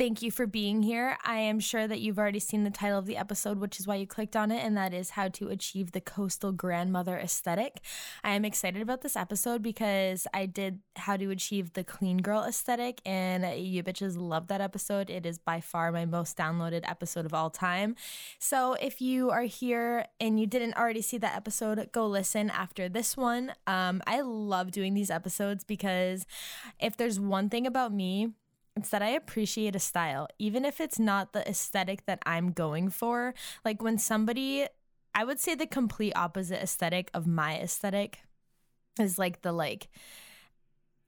Thank you for being here. I am sure that you've already seen the title of the episode, which is why you clicked on it, and that is How to Achieve the Coastal Grandmother Aesthetic. I am excited about this episode because I did How to Achieve the Clean Girl Aesthetic, and you bitches love that episode. It is by far my most downloaded episode of all time. So if you are here and you didn't already see that episode, go listen after this one. Um, I love doing these episodes because if there's one thing about me, it's that I appreciate a style, even if it's not the aesthetic that I'm going for. Like when somebody, I would say the complete opposite aesthetic of my aesthetic is like the like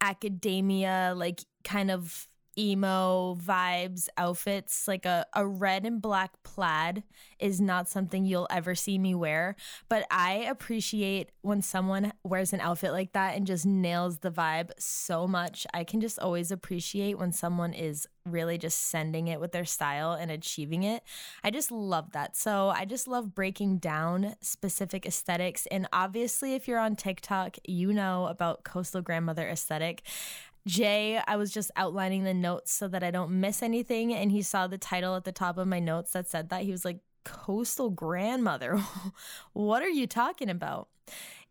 academia, like kind of emo vibes outfits like a, a red and black plaid is not something you'll ever see me wear but i appreciate when someone wears an outfit like that and just nails the vibe so much. I can just always appreciate when someone is really just sending it with their style and achieving it. I just love that. So i just love breaking down specific aesthetics and obviously if you're on tiktok you know about coastal grandmother aesthetic Jay, I was just outlining the notes so that I don't miss anything. And he saw the title at the top of my notes that said that. He was like, Coastal Grandmother. what are you talking about?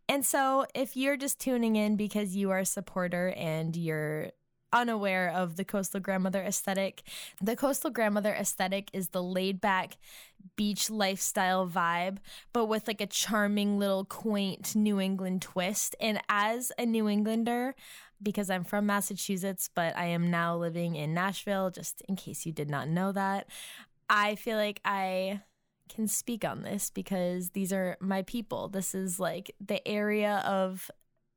And so, if you're just tuning in because you are a supporter and you're unaware of the coastal grandmother aesthetic. The coastal grandmother aesthetic is the laid back beach lifestyle vibe, but with like a charming little quaint New England twist. And as a New Englander, because I'm from Massachusetts, but I am now living in Nashville, just in case you did not know that. I feel like I can speak on this because these are my people. This is like the area of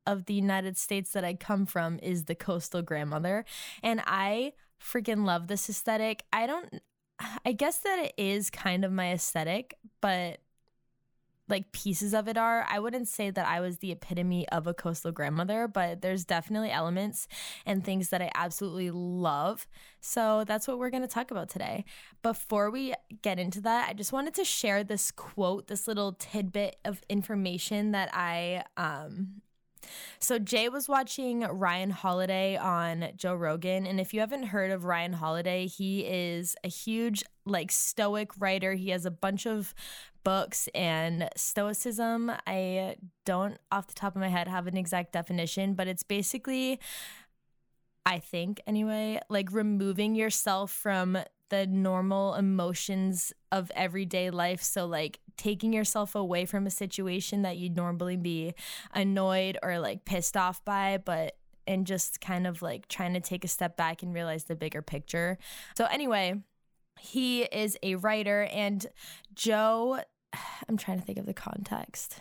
of the United States that I come from is the coastal grandmother and I freaking love this aesthetic. I don't I guess that it is kind of my aesthetic, but like pieces of it are. I wouldn't say that I was the epitome of a coastal grandmother, but there's definitely elements and things that I absolutely love. So that's what we're going to talk about today. Before we get into that, I just wanted to share this quote, this little tidbit of information that I um so Jay was watching Ryan Holiday on Joe Rogan and if you haven't heard of Ryan Holiday, he is a huge like stoic writer. He has a bunch of books and stoicism. I don't off the top of my head have an exact definition, but it's basically I think anyway, like removing yourself from the normal emotions of everyday life. So, like taking yourself away from a situation that you'd normally be annoyed or like pissed off by, but and just kind of like trying to take a step back and realize the bigger picture. So, anyway, he is a writer, and Joe, I'm trying to think of the context.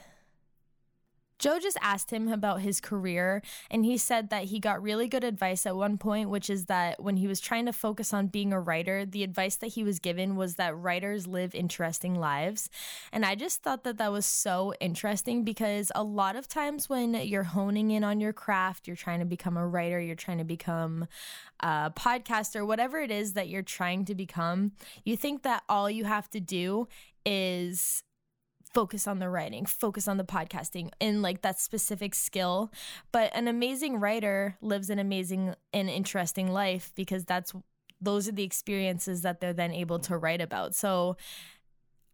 Joe just asked him about his career, and he said that he got really good advice at one point, which is that when he was trying to focus on being a writer, the advice that he was given was that writers live interesting lives. And I just thought that that was so interesting because a lot of times when you're honing in on your craft, you're trying to become a writer, you're trying to become a podcaster, whatever it is that you're trying to become, you think that all you have to do is focus on the writing, focus on the podcasting and like that specific skill. But an amazing writer lives an amazing and interesting life because that's those are the experiences that they're then able to write about. So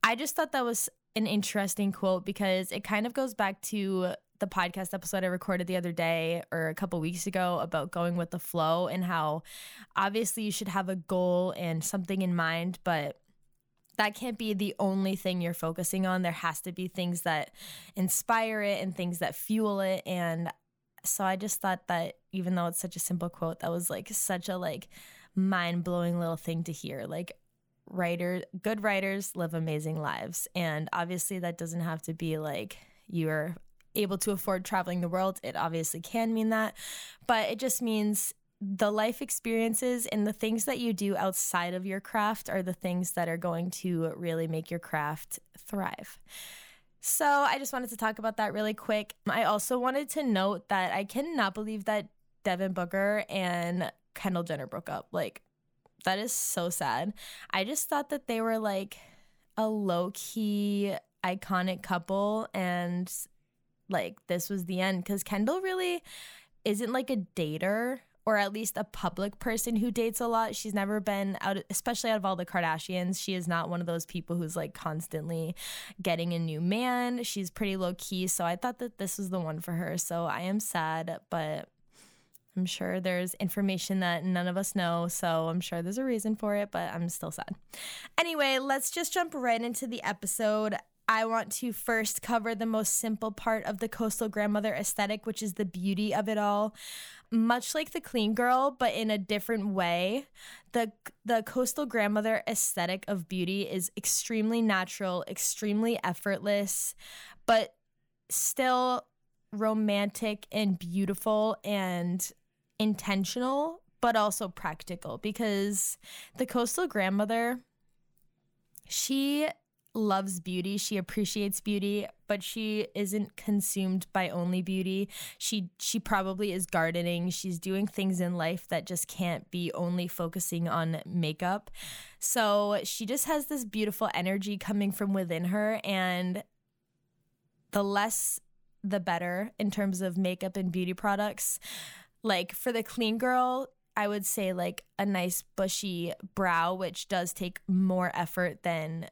I just thought that was an interesting quote because it kind of goes back to the podcast episode I recorded the other day or a couple weeks ago about going with the flow and how obviously you should have a goal and something in mind, but that can't be the only thing you're focusing on. There has to be things that inspire it and things that fuel it. And so I just thought that even though it's such a simple quote, that was like such a like mind blowing little thing to hear. Like writer good writers live amazing lives. And obviously that doesn't have to be like you're able to afford traveling the world. It obviously can mean that, but it just means the life experiences and the things that you do outside of your craft are the things that are going to really make your craft thrive. So, I just wanted to talk about that really quick. I also wanted to note that I cannot believe that Devin Booker and Kendall Jenner broke up. Like, that is so sad. I just thought that they were like a low key, iconic couple, and like this was the end because Kendall really isn't like a dater or at least a public person who dates a lot. She's never been out, especially out of all the Kardashians. She is not one of those people who's like constantly getting a new man. She's pretty low key. So I thought that this was the one for her. So I am sad, but I'm sure there's information that none of us know. So I'm sure there's a reason for it, but I'm still sad. Anyway, let's just jump right into the episode. I want to first cover the most simple part of the coastal grandmother aesthetic, which is the beauty of it all. Much like the clean girl, but in a different way, the the coastal grandmother aesthetic of beauty is extremely natural, extremely effortless, but still romantic and beautiful and intentional, but also practical because the coastal grandmother she loves beauty. She appreciates beauty, but she isn't consumed by only beauty. She she probably is gardening. She's doing things in life that just can't be only focusing on makeup. So, she just has this beautiful energy coming from within her and the less the better in terms of makeup and beauty products. Like for the clean girl, I would say like a nice bushy brow, which does take more effort than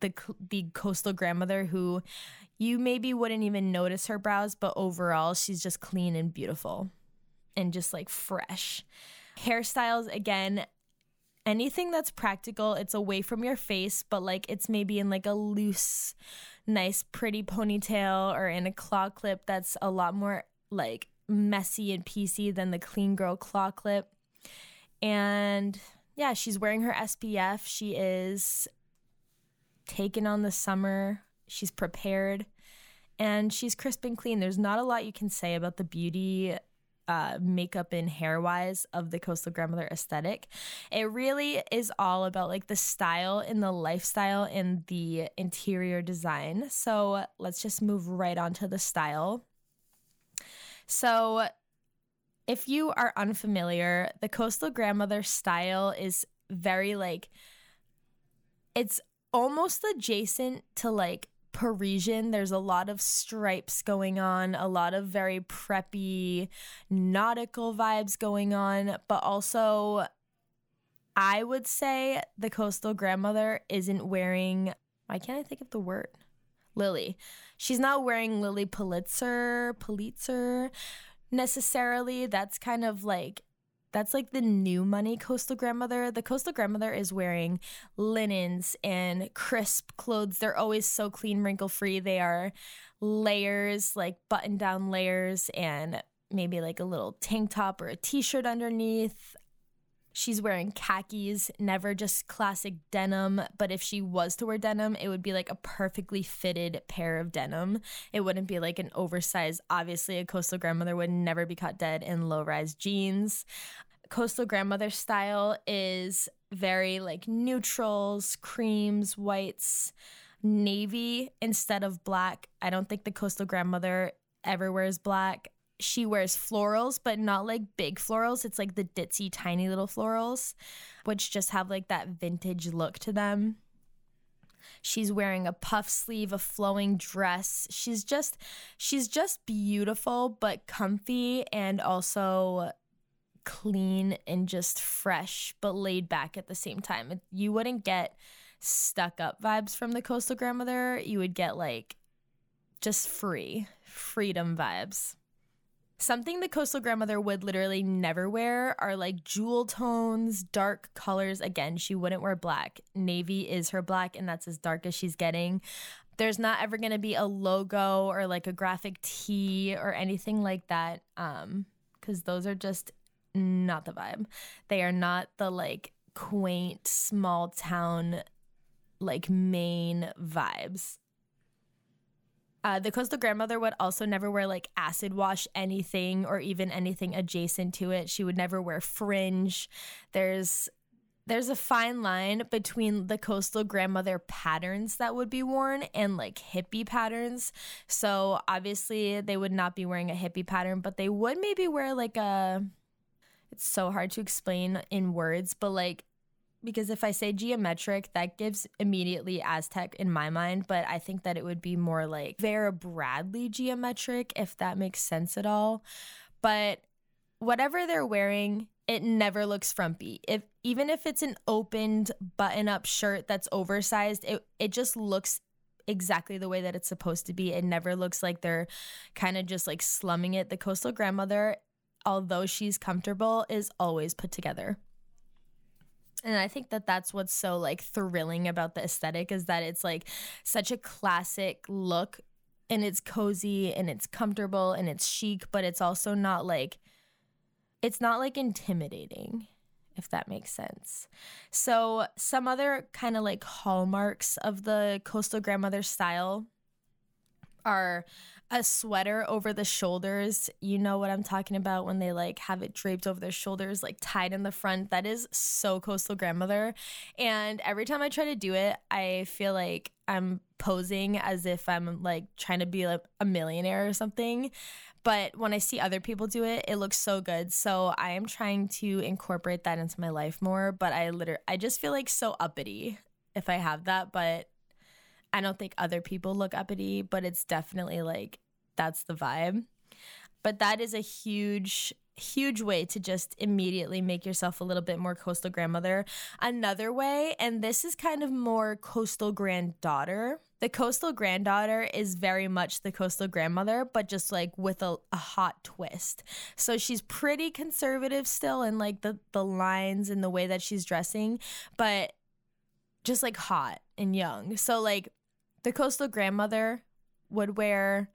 the the coastal grandmother who you maybe wouldn't even notice her brows, but overall she's just clean and beautiful and just like fresh. Hairstyles again, anything that's practical, it's away from your face, but like it's maybe in like a loose, nice, pretty ponytail or in a claw clip that's a lot more like messy and piecey than the clean girl claw clip. And yeah, she's wearing her SPF. She is taken on the summer. She's prepared and she's crisp and clean. There's not a lot you can say about the beauty, uh, makeup, and hair wise of the coastal grandmother aesthetic. It really is all about like the style and the lifestyle and the interior design. So let's just move right on to the style. So, if you are unfamiliar, the coastal grandmother style is very like it's almost adjacent to like Parisian. There's a lot of stripes going on, a lot of very preppy nautical vibes going on, but also I would say the coastal grandmother isn't wearing why can't I think of the word? Lilly. She's not wearing Lilly Pulitzer, Pulitzer necessarily. That's kind of like that's like the new money coastal grandmother. The coastal grandmother is wearing linens and crisp clothes. They're always so clean, wrinkle free. They are layers, like button down layers, and maybe like a little tank top or a t shirt underneath. She's wearing khakis, never just classic denim. But if she was to wear denim, it would be like a perfectly fitted pair of denim. It wouldn't be like an oversized, obviously, a coastal grandmother would never be caught dead in low rise jeans. Coastal grandmother style is very like neutrals, creams, whites, navy instead of black. I don't think the coastal grandmother ever wears black she wears florals, but not like big florals. It's like the ditzy, tiny little florals, which just have like that vintage look to them. She's wearing a puff sleeve, a flowing dress. She's just she's just beautiful but comfy and also clean and just fresh but laid back at the same time. You wouldn't get stuck up vibes from the coastal grandmother. You would get like just free, freedom vibes. Something the coastal grandmother would literally never wear are like jewel tones, dark colors. Again, she wouldn't wear black. Navy is her black, and that's as dark as she's getting. There's not ever going to be a logo or like a graphic tee or anything like that. Um, because those are just not the vibe. They are not the like quaint small town like Maine vibes. Uh, the coastal grandmother would also never wear like acid wash anything or even anything adjacent to it. She would never wear fringe. There's there's a fine line between the coastal grandmother patterns that would be worn and like hippie patterns. So obviously they would not be wearing a hippie pattern, but they would maybe wear like a it's so hard to explain in words, but like because if I say geometric, that gives immediately Aztec in my mind, but I think that it would be more like Vera Bradley geometric, if that makes sense at all. But whatever they're wearing, it never looks frumpy. If even if it's an opened button-up shirt that's oversized, it it just looks exactly the way that it's supposed to be. It never looks like they're kind of just like slumming it. The coastal grandmother, although she's comfortable, is always put together. And I think that that's what's so like thrilling about the aesthetic is that it's like such a classic look and it's cozy and it's comfortable and it's chic, but it's also not like it's not like intimidating if that makes sense. So, some other kind of like hallmarks of the coastal grandmother style are a sweater over the shoulders. You know what I'm talking about when they like have it draped over their shoulders, like tied in the front. That is so coastal grandmother. And every time I try to do it, I feel like I'm posing as if I'm like trying to be like a millionaire or something. But when I see other people do it, it looks so good. So I am trying to incorporate that into my life more. But I literally, I just feel like so uppity if I have that. But I don't think other people look uppity, but it's definitely like that's the vibe. But that is a huge huge way to just immediately make yourself a little bit more coastal grandmother. Another way, and this is kind of more coastal granddaughter. The coastal granddaughter is very much the coastal grandmother, but just like with a, a hot twist. So she's pretty conservative still in like the, the lines and the way that she's dressing, but just like hot and young. So like the coastal grandmother would wear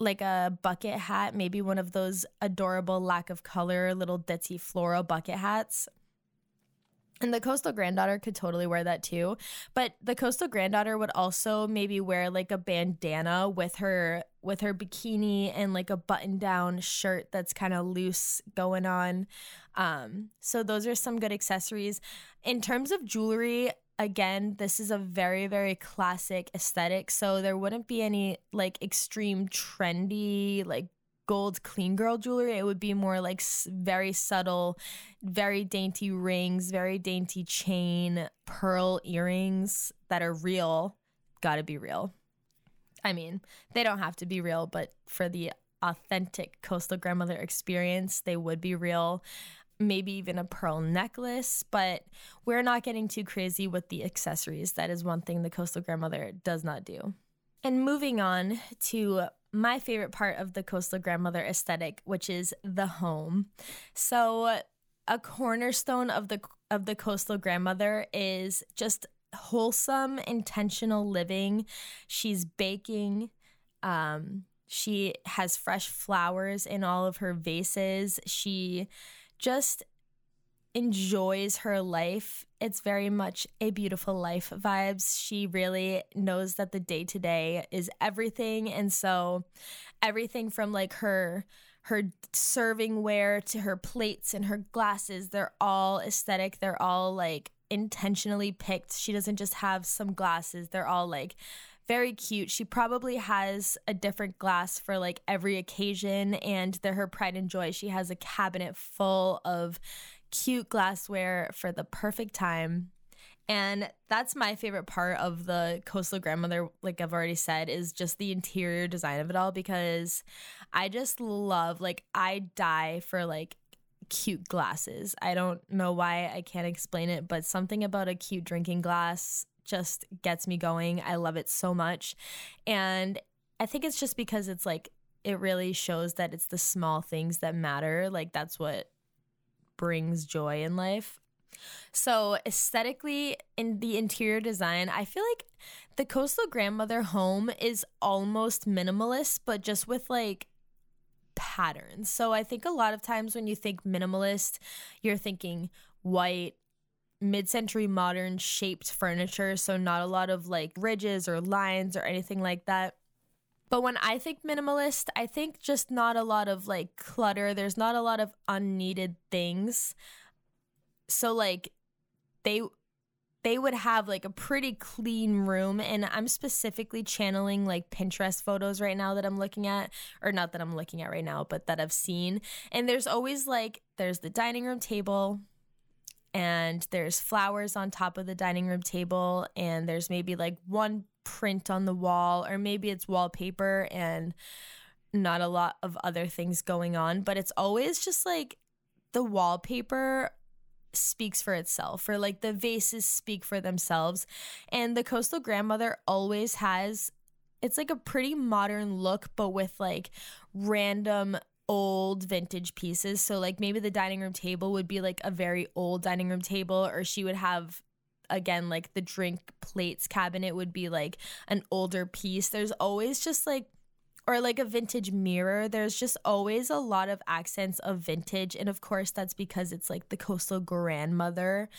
like a bucket hat, maybe one of those adorable lack of color little ditzy floral bucket hats. And the coastal granddaughter could totally wear that too. But the coastal granddaughter would also maybe wear like a bandana with her with her bikini and like a button-down shirt that's kind of loose going on. Um, so those are some good accessories. In terms of jewelry, again, this is a very, very classic aesthetic. So there wouldn't be any like extreme trendy, like gold clean girl jewelry. It would be more like very subtle, very dainty rings, very dainty chain, pearl earrings that are real. Gotta be real. I mean, they don't have to be real, but for the authentic coastal grandmother experience, they would be real maybe even a pearl necklace, but we're not getting too crazy with the accessories. That is one thing the coastal grandmother does not do. And moving on to my favorite part of the coastal grandmother aesthetic, which is the home. So, a cornerstone of the of the coastal grandmother is just wholesome, intentional living. She's baking. Um, she has fresh flowers in all of her vases. She just enjoys her life. It's very much a beautiful life vibes. She really knows that the day to day is everything. And so everything from like her her serving ware to her plates and her glasses, they're all aesthetic. They're all like intentionally picked. She doesn't just have some glasses. They're all like very cute. She probably has a different glass for like every occasion, and they're her pride and joy. She has a cabinet full of cute glassware for the perfect time. And that's my favorite part of the coastal grandmother, like I've already said, is just the interior design of it all because I just love, like, I die for like cute glasses. I don't know why I can't explain it, but something about a cute drinking glass just gets me going. I love it so much. And I think it's just because it's like, it really shows that it's the small things that matter. Like, that's what brings joy in life. So, aesthetically, in the interior design, I feel like the coastal grandmother home is almost minimalist, but just with like patterns. So, I think a lot of times when you think minimalist, you're thinking white, mid-century modern shaped furniture so not a lot of like ridges or lines or anything like that But when I think minimalist, I think just not a lot of like clutter. There's not a lot of unneeded things. So like they they would have like a pretty clean room and I'm specifically channeling like Pinterest photos right now that I'm looking at or not that I'm looking at right now, but that I've seen. And there's always like there's the dining room table, and there's flowers on top of the dining room table and there's maybe like one print on the wall or maybe it's wallpaper and not a lot of other things going on but it's always just like the wallpaper speaks for itself or like the vases speak for themselves. And the coastal grandmother always has it's like a pretty modern look but with like random old vintage pieces. So like maybe the dining room table would be like a very old dining room table or she would have again like the drink plates cabinet would be like an older piece. There's always just like or like a vintage mirror. There's just always a lot of accents of vintage. And of course, that's because it's like the coastal grandmother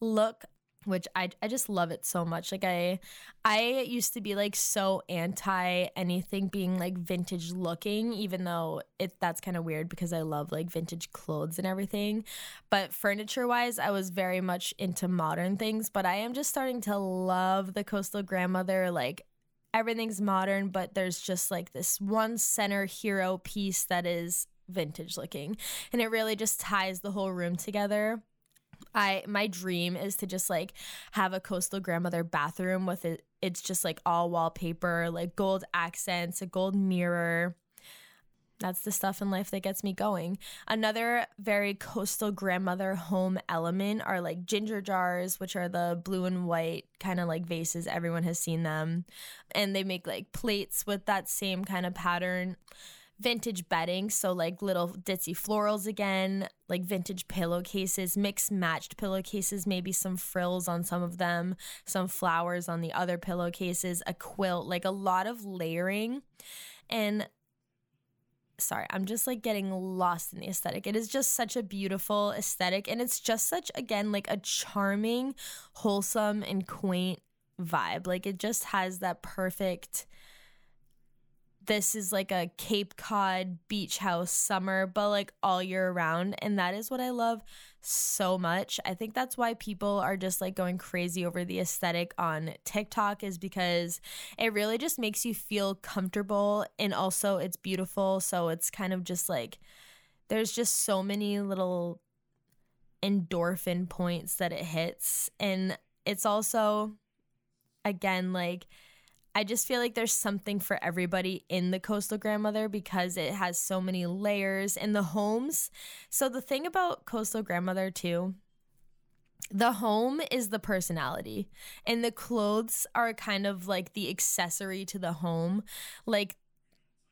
look which I I just love it so much. Like I I used to be like so anti anything being like vintage looking, even though it that's kind of weird because I love like vintage clothes and everything. But furniture wise, I was very much into modern things. But I am just starting to love the coastal grandmother. Like everything's modern, but there's just like this one center hero piece that is vintage looking. And it really just ties the whole room together. I my dream is to just like have a coastal grandmother bathroom with it it's just like all wallpaper, like gold accents, a gold mirror. That's the stuff in life that gets me going. Another very coastal grandmother home element are like ginger jars, which are the blue and white kind of like vases. Everyone has seen them. And they make like plates with that same kind of pattern vintage bedding, so like little ditzy florals again, like vintage pillowcases, mixed matched pillowcases, maybe some frills on some of them, some flowers on the other pillowcases, a quilt, like a lot of layering. And sorry, I'm just like getting lost in the aesthetic. It is just such a beautiful aesthetic and it's just such again like a charming, wholesome and quaint vibe. Like it just has that perfect this is like a Cape Cod beach house summer, but like all year round. And that is what I love so much. I think that's why people are just like going crazy over the aesthetic on TikTok, is because it really just makes you feel comfortable and also it's beautiful. So it's kind of just like there's just so many little endorphin points that it hits. And it's also, again, like, I just feel like there's something for everybody in the Coastal Grandmother because it has so many layers in the homes. So the thing about Coastal Grandmother too, the home is the personality and the clothes are kind of like the accessory to the home. Like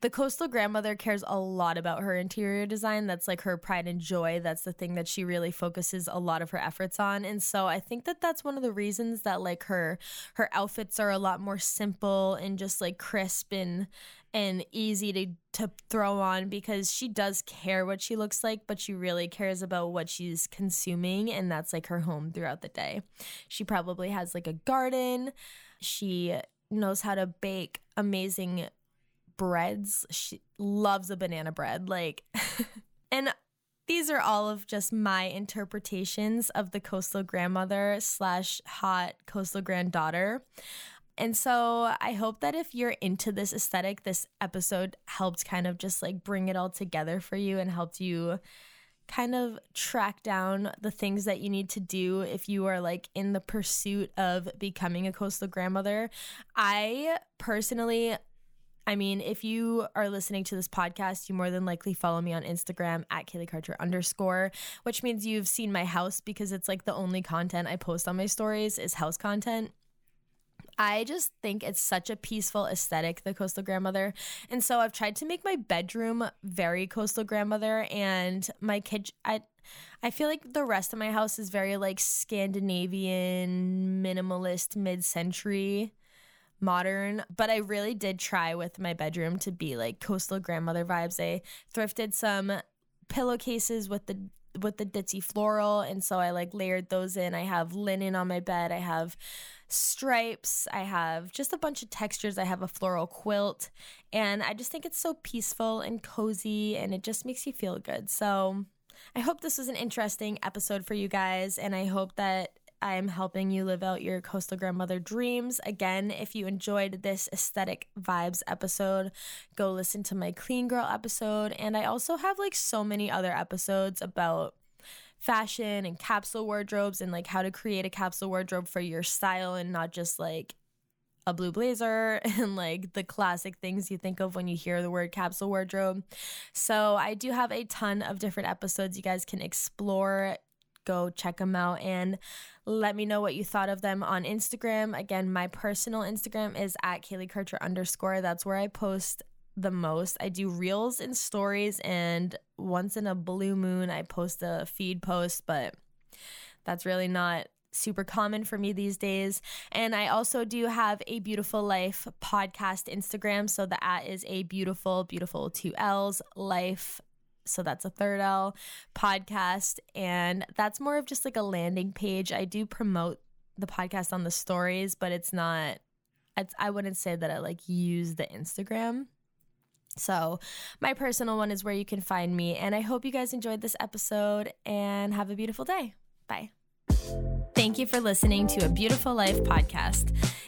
the coastal grandmother cares a lot about her interior design. That's like her pride and joy. That's the thing that she really focuses a lot of her efforts on. And so I think that that's one of the reasons that like her her outfits are a lot more simple and just like crisp and and easy to to throw on because she does care what she looks like, but she really cares about what she's consuming and that's like her home throughout the day. She probably has like a garden. She knows how to bake amazing breads. She loves a banana bread. Like, and these are all of just my interpretations of the coastal grandmother slash hot coastal granddaughter. And so I hope that if you're into this aesthetic, this episode helped kind of just like bring it all together for you and helped you kind of track down the things that you need to do if you are like in the pursuit of becoming a coastal grandmother. I personally I mean, if you are listening to this podcast, you more than likely follow me on Instagram at Kaylee Karcher underscore, which means you've seen my house because it's like the only content I post on my stories is house content. I just think it's such a peaceful aesthetic, the coastal grandmother. And so I've tried to make my bedroom very coastal grandmother and my kitchen I I feel like the rest of my house is very like Scandinavian minimalist mid-century modern, but I really did try with my bedroom to be like coastal grandmother vibes. I thrifted some pillowcases with the with the ditzy floral and so I like layered those in. I have linen on my bed. I have stripes. I have just a bunch of textures. I have a floral quilt and I just think it's so peaceful and cozy and it just makes you feel good. So I hope this was an interesting episode for you guys and I hope that I am helping you live out your coastal grandmother dreams. Again, if you enjoyed this aesthetic vibes episode, go listen to my clean girl episode. And I also have like so many other episodes about fashion and capsule wardrobes and like how to create a capsule wardrobe for your style and not just like a blue blazer and like the classic things you think of when you hear the word capsule wardrobe. So, I do have a ton of different episodes you guys can explore. Go check them out and let me know what you thought of them on Instagram. Again, my personal Instagram is at Kaylee Karcher underscore. That's where I post the most. I do reels and stories, and once in a blue moon, I post a feed post, but that's really not super common for me these days. And I also do have a Beautiful Life podcast Instagram. So the at is a beautiful, beautiful two L's life. So that's a third L podcast. And that's more of just like a landing page. I do promote the podcast on the stories, but it's not, it's, I wouldn't say that I like use the Instagram. So, my personal one is where you can find me. And I hope you guys enjoyed this episode and have a beautiful day. Bye. Thank you for listening to a Beautiful Life podcast.